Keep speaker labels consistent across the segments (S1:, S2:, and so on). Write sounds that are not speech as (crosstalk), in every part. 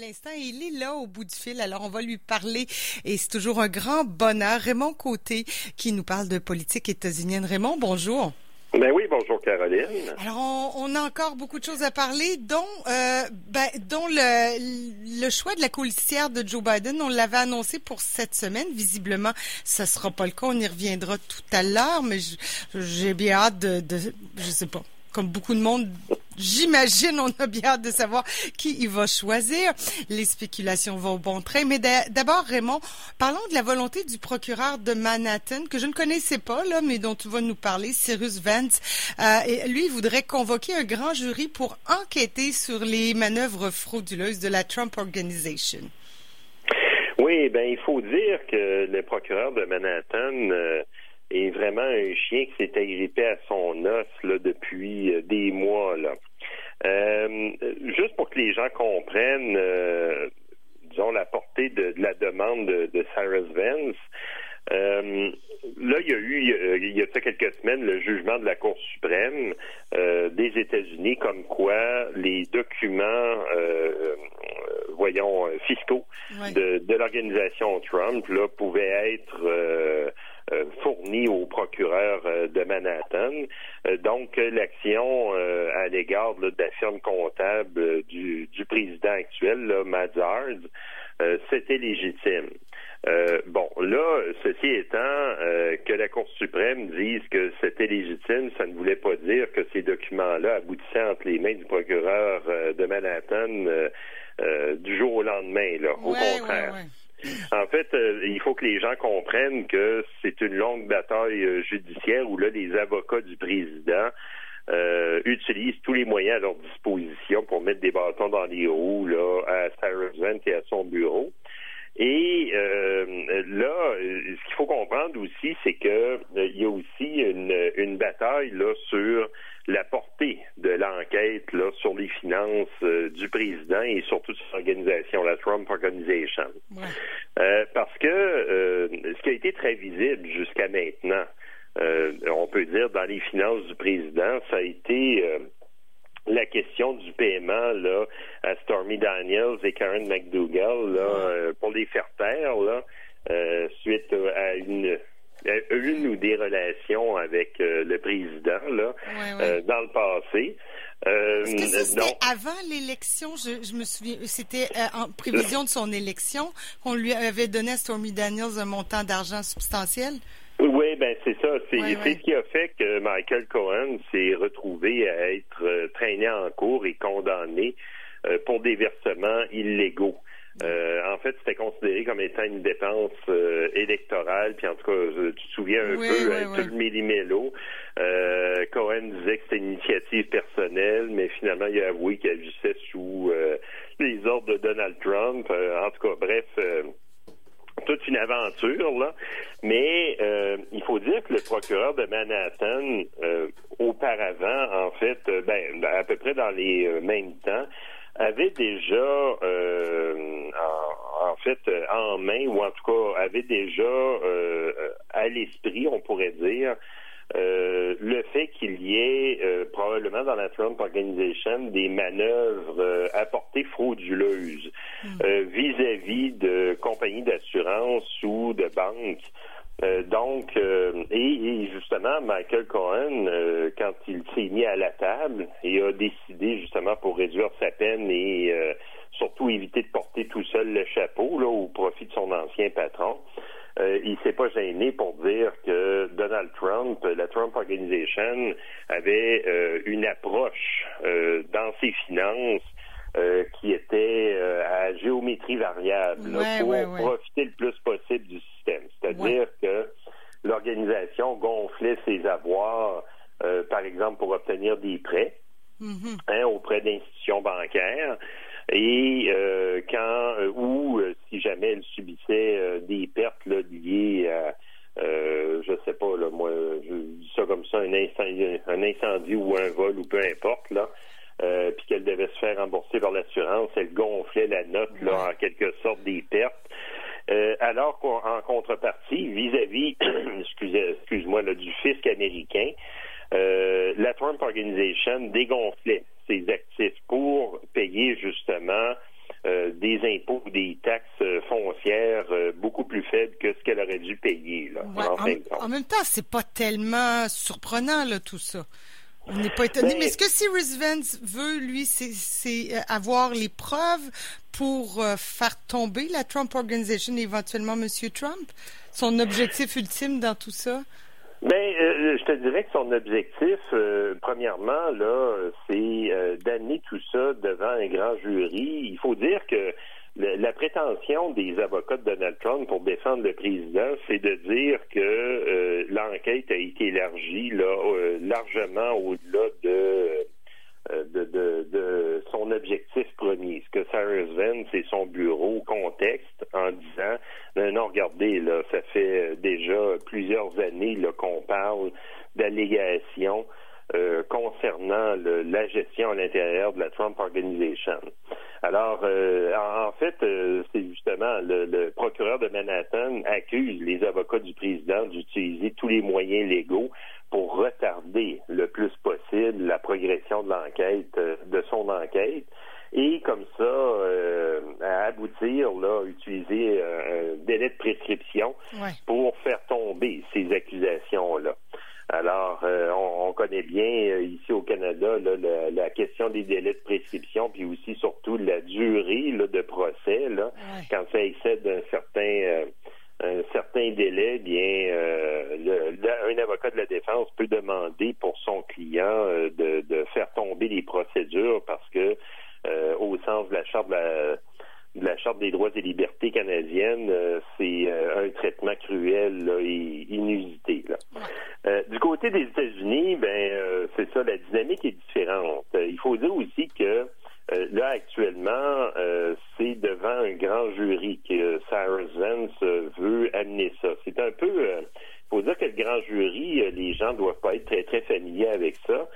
S1: l'instant. Il est là au bout du fil, alors on va lui parler. Et c'est toujours un grand bonheur. Raymond Côté qui nous parle de politique états-unienne. Raymond, bonjour.
S2: Ben oui, bonjour Caroline.
S1: Alors, on, a encore beaucoup de choses à parler, dont, euh, ben, dont le, le choix de la colistière de Joe Biden. On l'avait annoncé pour cette semaine. Visiblement, ça sera pas le cas. On y reviendra tout à l'heure, mais j'ai bien hâte de, de, je sais pas, comme beaucoup de monde, J'imagine, on a bien hâte de savoir qui il va choisir. Les spéculations vont au bon train. Mais d'abord, Raymond, parlons de la volonté du procureur de Manhattan, que je ne connaissais pas, là, mais dont tu vas nous parler, Cyrus Vance. Euh, et lui, il voudrait convoquer un grand jury pour enquêter sur les manœuvres frauduleuses de la Trump Organization.
S2: Oui, ben il faut dire que le procureur de Manhattan euh, est vraiment un chien qui s'est agrippé à son os là, depuis euh, des mois. Là. Euh, juste pour que les gens comprennent, euh, disons, la portée de, la demande de, Cyrus Vance, euh, là, il y a eu, il y a, quelques semaines, le jugement de la Cour suprême des États-Unis comme quoi les documents, voyons, fiscaux de, de l'organisation Trump là, pouvaient être fourni au procureur euh, de Manhattan. Euh, donc, l'action à l'égard de la firme comptable du, président actuel, là, Mazars, c'était légitime. bon, là, ceci étant, que la Cour suprême dise que c'était légitime, ça ne voulait pas dire que ces documents-là aboutissaient entre les mains du procureur de Manhattan du jour au lendemain. Là. Au contraire. En fait, euh, il faut que les gens comprennent que c'est une longue bataille euh, judiciaire où là, les avocats du président euh, utilisent tous les moyens à leur disposition pour mettre des bâtons dans les roues là, à Sarah et à son bureau. Et là, ce qu'il faut comprendre aussi, c'est que il y a aussi une, une bataille là sur la portée de l'enquête là, sur les finances euh, du président et surtout de son organisation, la Trump Organization. Euh, parce que euh, ce qui a été très visible jusqu'à maintenant, on peut dire dans les finances du président, ça a été la question du paiement là, à Stormy Daniels et Karen McDougall là, pour les faire taire là, suite à une une ou des relations avec euh, le président là euh, dans le passé.
S1: Euh, Est-ce que ça, c'était avant l'élection? Je, me souviens, c'était en prévision de son élection qu'on lui avait donné à Stormy Daniels un montant d'argent substantiel?
S2: Oui, ben c'est ça. C'est ce qui a fait que Michael Cohen s'est retrouvé à être traîné en cours et condamné pour des versements illégaux. Euh, en fait, c'était considéré comme étant une dépense euh, électorale. Puis en tout cas, tu te souviens un peu, hein, tout le millimélo. Euh, Cohen disait que c'était une initiative personnelle, mais finalement, il a avoué qu'il agissait sous les ordres de Donald Trump. en tout cas, bref toute une aventure, là. Mais il faut dire que le procureur de Manhattan, auparavant, en fait, ben, à peu près dans les mêmes temps, avait déjà, euh, en, fait, euh, en main, ou en tout cas avait déjà euh, à l'esprit, on pourrait dire, le fait qu'il y ait probablement dans la Trump Organization des manœuvres à portée frauduleuse hmm. vis-à-vis de compagnies d'assurance ou de banques euh, donc, euh, et, justement, Michael Cohen, euh, quand il s'est mis à la table et a décidé justement pour réduire sa peine et surtout éviter de porter tout seul le chapeau là, au profit de son ancien patron, il s'est pas gêné pour dire que Donald Trump, la Trump Organization, avait une approche dans ses finances euh, qui était euh, à géométrie variable pour profiter le plus possible du système. C'est-à-dire que l'organisation gonflait ses avoirs, euh, par exemple, pour obtenir des prêts mm-hmm. hein, auprès d'institutions bancaires. Et quand ou si jamais elle subissait des pertes liées à je sais pas là, moi je dis ça comme ça un incendie, un incendie ou un vol ou peu importe là euh, puis qu'elle devait se faire rembourser par l'assurance, elle gonflait la note là, en quelque sorte des pertes. Euh, alors qu'en contrepartie, vis-à-vis, (clears throat) excuse-moi, du fisc américain, euh, la Trump Organization dégonflait ses actifs pour payer justement des des impôts ou des taxes foncières beaucoup plus faibles que ce qu'elle aurait dû payer. Là,
S1: en, même temps, c'est pas tellement surprenant là, tout ça. On n'est pas étonné. Ben, mais, est-ce que Cyrus Vance veut, lui, c'est avoir les preuves pour faire tomber la Trump Organization et éventuellement M. Trump? Son objectif ultime dans tout ça?
S2: Ben, euh, je te dirais que son objectif, euh, premièrement, là, c'est euh, d'amener tout ça devant un grand jury. Il faut dire que la prétention des avocats de Donald Trump pour défendre le président, c'est de dire que l'enquête a été élargie là, largement au-delà de euh, de, de, de, son objectif premier, ce que Cyrus Vance et son bureau contexte en disant non, regardez, là, ça fait déjà plusieurs années qu'on parle d'allégations euh, concernant la gestion à l'intérieur de la Trump Organization. Alors, euh, en, fait, c'est justement le, procureur de Manhattan accuse les avocats du président d'utiliser tous les moyens légaux pour retarder le plus possible la progression de l'enquête, euh, de son enquête, et comme ça, euh, à aboutir, là, utiliser euh, un délai de prescription pour faire tomber ces accusations-là. Alors, on, connaît bien ici au Canada la, question des délais de prescription, puis aussi surtout la durée de procès, là, quand ça excède un certain un certain délai, bien, un avocat de la défense peut demander pour son client euh, de, de, faire tomber les procédures parce que, euh, au sens de la charte de la, de la Charte des droits et libertés canadiennes, c'est un traitement cruel et inusité. Là. du côté des États-Unis, ben c'est ça, la dynamique est différente. il faut dire aussi que euh, là, actuellement, euh, c'est devant un grand jury que Cyrus Vance euh, veut amener ça. C'est un peu, il faut dire que le grand jury, les gens doivent pas être très, très familiers avec ça.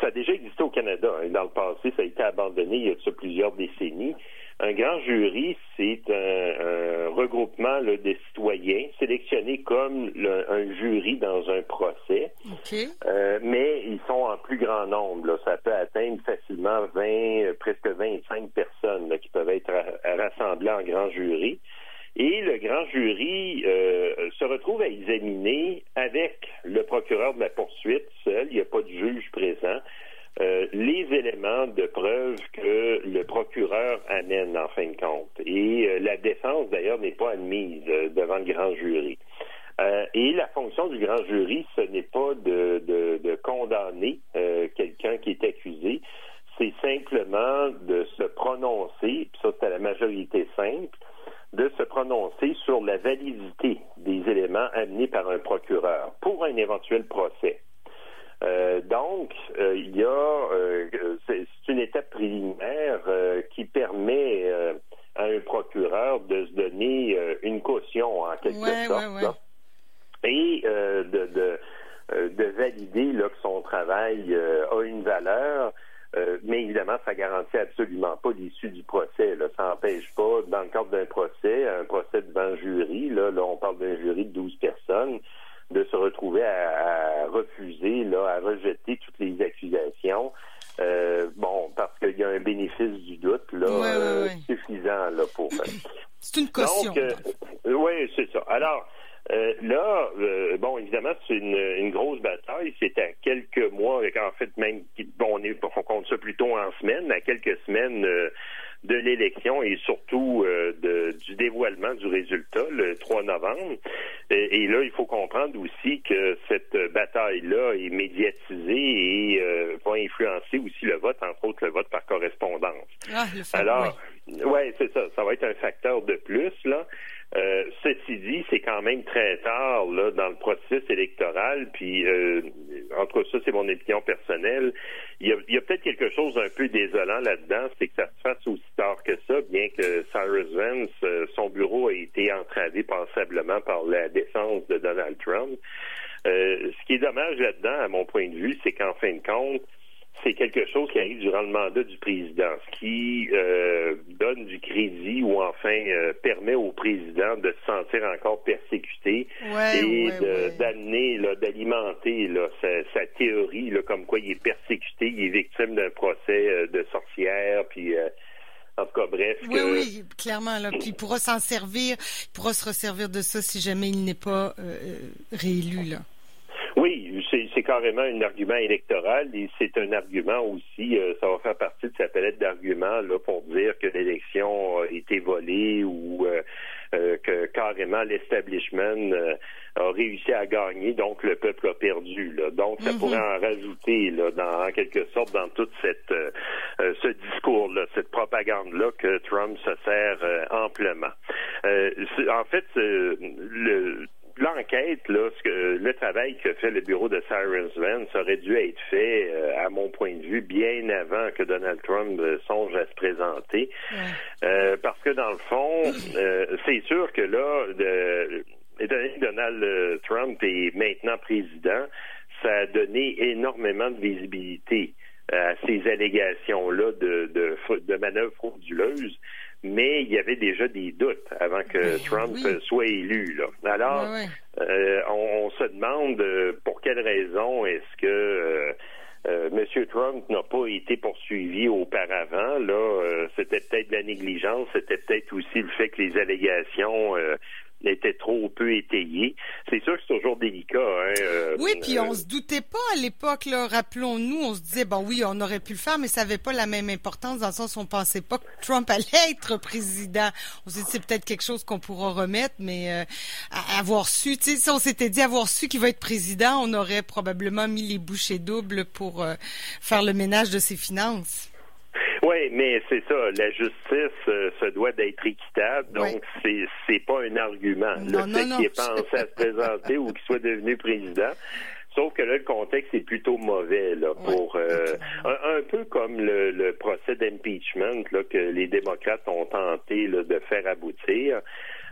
S2: ça a déjà existé au Canada. Hein. Dans le passé, ça a été abandonné il y a plusieurs décennies. Un grand jury, c'est un, regroupement là, de citoyens sélectionnés comme un jury dans un procès, euh, mais ils sont en plus grand nombre. Ça peut atteindre facilement 20, euh, presque 25 personnes qui peuvent être rassemblées en grand jury. Et le grand jury euh, se retrouve à examiner avec le procureur de la poursuite seul, il n'y a pas de juge présent, les éléments de preuve que le procureur amène en fin de compte. Et euh, la défense, d'ailleurs, n'est pas admise euh, devant le grand jury. et la fonction du grand jury, ce n'est pas de, de, de condamner quelqu'un qui est accusé, c'est simplement de se prononcer, puis ça c'est à la majorité simple, de se prononcer sur la validité des éléments amenés par un procureur pour un éventuel procès. Euh, donc, euh, il y a, euh, c'est une étape préliminaire qui permet à un procureur de se donner une caution en quelque sorte, et de, de, de, valider là, que son travail a une valeur. mais évidemment, ça garantit absolument pas l'issue du procès. Là. Ça n'empêche pas, dans le cadre d'un procès, un procès devant un jury, là, là on parle d'un jury de 12 personnes, de se retrouver à, refuser, là, à rejeter toutes les accusations. Euh, bon, parce qu'il y a un bénéfice du doute là, euh, suffisant là, pour. (laughs)
S1: c'est une caution.
S2: Euh, oui, c'est ça. Alors, là, bon, évidemment, c'est une, grosse bataille. C'est à quelques mois, en fait même, bon, on, est, on compte ça plutôt en semaines, à quelques semaines de l'élection et surtout euh, de, du dévoilement du résultat le 3 novembre. Et, là, il faut comprendre aussi que cette bataille-là est médiatisée et euh, va influencer aussi le vote, entre autres le vote par correspondance.
S1: Ah,
S2: Alors, ouais, c'est ça. Ça va être un facteur de plus là. Euh, ceci dit, c'est quand même très tard là, dans le processus électoral, puis euh, entre ça, c'est mon opinion personnelle. Il y a, peut-être quelque chose un peu désolant là-dedans, c'est que ça se fasse aussi tard que ça, bien que Cyrus Vance, euh, son bureau a été entravé passablement par la défense de Donald Trump. Euh, ce qui est dommage là-dedans, à mon point de vue, c'est qu'en fin de compte, c'est quelque chose qui arrive durant le mandat du président, ce qui euh, donne du crédit ou enfin euh, permet au président de se sentir encore persécuté et d'amener, d'alimenter sa, sa, théorie là, comme quoi il est persécuté, il est victime d'un procès de sorcière, puis en tout cas, bref.
S1: Oui, oui, clairement. Là. Puis il pourra s'en servir, il pourra se resservir de ça si jamais il n'est pas réélu. Là.
S2: C'est carrément un argument électoral et c'est un argument aussi, euh, ça va faire partie de sa palette d'arguments là pour dire que l'élection a été volée ou euh, euh, que carrément l'establishment a réussi à gagner, donc le peuple a perdu. Là. Donc ça pourrait en rajouter là, dans, en quelque sorte dans toute cette ce discours-là, cette propagande-là que Trump se sert amplement. en fait, le l'enquête, là, ce que, le travail que fait le bureau de Cyrus Vance aurait dû être fait, euh, à mon point de vue, bien avant que Donald Trump euh, songe à se présenter. Euh, parce que dans le fond, c'est sûr que là, de, étant donné que Donald Trump est maintenant président, ça a donné énormément de visibilité à ces allégations-là de, de, de manœuvres frauduleuses mais il y avait déjà des doutes avant que ben Trump soit élu. Là. Alors, euh, on, se demande euh, pour quelle raison est-ce que euh, euh M. Trump n'a pas été poursuivi auparavant. Là, c'était peut-être la négligence, c'était peut-être aussi le fait que les allégations était trop peu étayé. C'est sûr que c'est toujours délicat. Hein,
S1: euh, oui, puis on se doutait pas à l'époque. Rappelons-nous, on se disait bon oui, on aurait pu le faire, mais ça n'avait pas la même importance dans le sens où on pensait pas que Trump allait (laughs) être président. On s'est dit c'est peut-être quelque chose qu'on pourra remettre, mais euh, avoir su, tu sais, si on s'était dit avoir su qu'il va être président, on aurait probablement mis les bouchées doubles pour euh, faire le ménage de ses finances.
S2: Oui, mais c'est ça. La justice euh, se doit d'être équitable, donc c'est c'est pas un argument. le fait qu'il ait pensé à se présenter ou qu'il soit devenu président. Sauf que là, le contexte est plutôt mauvais là, pour euh, un, peu comme le, le procès d'impeachment là, que les démocrates ont tenté là, de faire aboutir.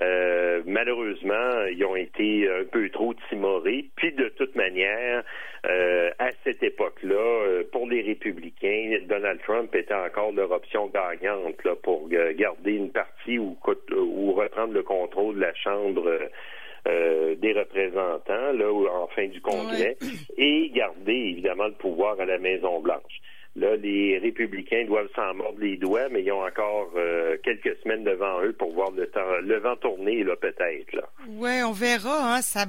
S2: Euh, malheureusement, ils ont été un peu trop timorés. Puis de toute manière, euh, à cette époque-là, euh, pour les républicains, Donald Trump était encore leur option gagnante là, pour garder une partie ou, ou reprendre le contrôle de la Chambre. des représentants là, en fin du Congrès et garder évidemment le pouvoir à la Maison Blanche. Là, les républicains doivent s'en mordre les doigts, mais ils ont encore euh, quelques semaines devant eux pour voir le, temps, le vent tourner, là, peut-être. Là.
S1: Ouais, on verra. Hein, ça...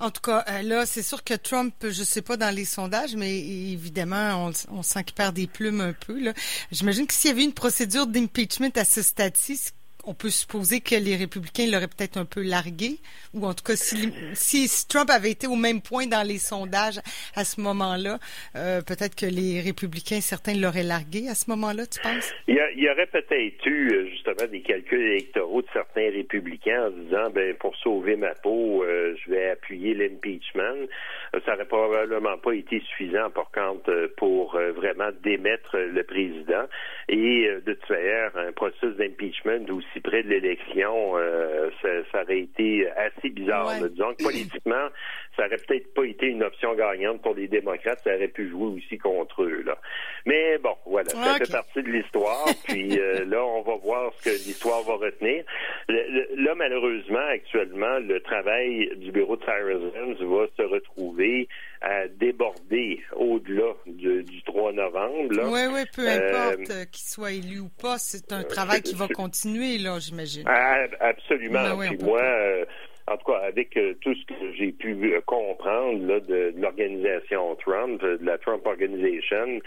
S1: En tout cas, euh, là, c'est sûr que Trump, je sais pas dans les sondages, mais évidemment, on, on sent qu'il perd des plumes un peu. Là. J'imagine que s'il y avait une procédure d'impeachment à ce stade-ci, on peut supposer que les républicains l'auraient peut-être un peu largué, ou en tout cas, si, Trump avait été au même point dans les sondages à ce moment-là, euh, peut-être que les républicains, certains l'auraient largué à ce moment-là, tu penses?
S2: Il y, aurait peut-être eu euh, justement des calculs électoraux de certains républicains en disant, ben pour sauver ma peau, euh, je vais appuyer l'impeachment. Ça n'aurait probablement pas été suffisant pour quand pour vraiment démettre le président. Et de toute manière, un processus d'impeachment aussi si près de l'élection, euh, ça, aurait été assez bizarre. Disons que politiquement, ça aurait peut-être pas été une option gagnante pour les démocrates, ça aurait pu jouer aussi contre eux. Là. Mais bon, voilà, ça fait partie de l'histoire. puis euh, (laughs) là, on va voir ce que l'histoire va retenir. là, malheureusement, actuellement, le travail du bureau de Cyrus Vance va se retrouver à déborder au-delà du, 3 novembre.
S1: Oui, oui, peu euh, importe euh, qu'il soit élu ou pas, c'est un travail qui va continuer, là, j'imagine.
S2: Ah, absolument. Ben Puis moi, en tout cas, avec euh, tout ce que j'ai pu euh, comprendre là, de, l'organisation Trump, de la Trump Organization,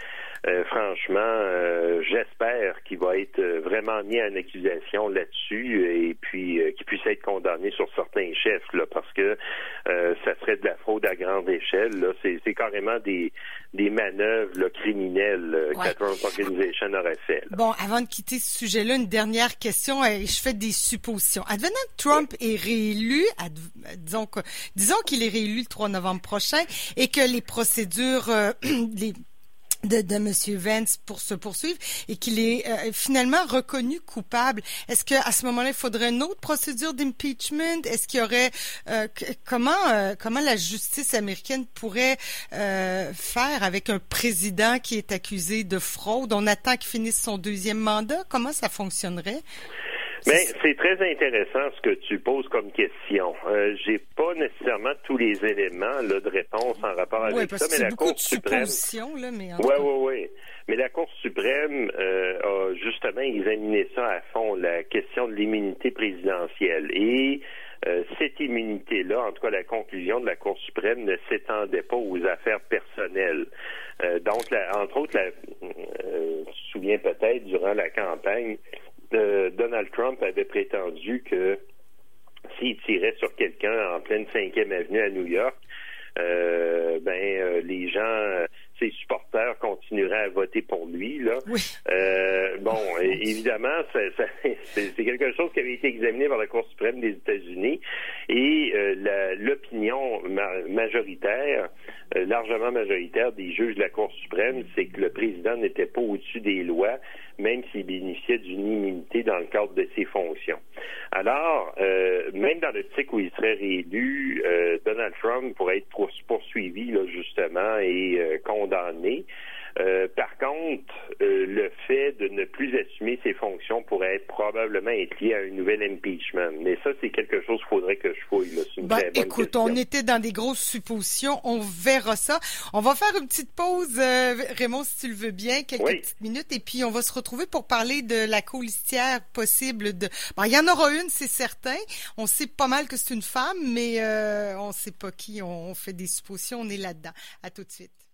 S2: euh, franchement, j'espère qu'il va être vraiment mis en accusation là-dessus et puis qu'il puisse être condamné sur certains chefs, là, parce que ça serait de la fraude à grande échelle. Là. C'est carrément des, des manœuvres là, criminelles que la Trump Organization aurait fait.
S1: Bon, avant de quitter ce sujet-là, une dernière question. Je fais des suppositions. Advenant Trump est réélu, disons disons qu'il est réélu le 3 novembre prochain et que les procédures, euh, (clears throat) les de, de M. Vance pour se poursuivre et qu'il est euh, finalement reconnu coupable. Est-ce que à ce moment-là, il faudrait une autre procédure d'impeachment? Est-ce qu'il y aurait euh, comment euh, comment la justice américaine pourrait faire avec un président qui est accusé de fraude? On attend qu'il finisse son deuxième mandat. Comment ça fonctionnerait?
S2: Mais c'est très intéressant ce que tu poses comme question. Euh, J'ai pas nécessairement tous les éléments là, de réponse en rapport avec
S1: ça,
S2: mais
S1: la Cour suprême. Là, mais
S2: oui, oui, oui. Mais la Cour suprême euh, a justement examiné ça à fond, la question de l'immunité présidentielle. Et euh, cette immunité-là, en tout cas la conclusion de la Cour suprême, ne s'étendait pas aux affaires personnelles. Euh, donc, la, entre autres, la, euh, je souviens peut-être durant la campagne, Donald Trump avait prétendu que s'il tirait sur quelqu'un en pleine 5e avenue à New York, euh, ben euh, les gens, ses supporters à voter pour lui. Là. Euh, bon, évidemment, (laughs) c'est quelque chose qui avait été examiné par la Cour suprême des États-Unis et l'opinion majoritaire, largement majoritaire des juges de la Cour suprême, c'est que le président n'était pas au-dessus des lois même s'il bénéficiait d'une immunité dans le cadre de ses fonctions. Alors, euh, même dans le cycle où il serait réélu, euh, Donald Trump pourrait être poursuivi là, justement et euh, condamné. Euh, par contre, euh, le fait de ne plus assumer ses fonctions pourrait probablement être lié à un nouvel impeachment. Mais ça, c'est quelque chose qu'il faudrait que je fouille. Là.
S1: Une ben, écoute, on était dans des grosses suppositions. On verra ça. On va faire une petite pause, euh, Raymond, si tu le veux bien, quelques petites minutes, et puis on va se retrouver pour parler de la colistière possible de. Bon, il y en aura une, c'est certain. On sait pas mal que c'est une femme, mais on sait pas qui. On, on fait des suppositions. On est là-dedans. À tout de suite.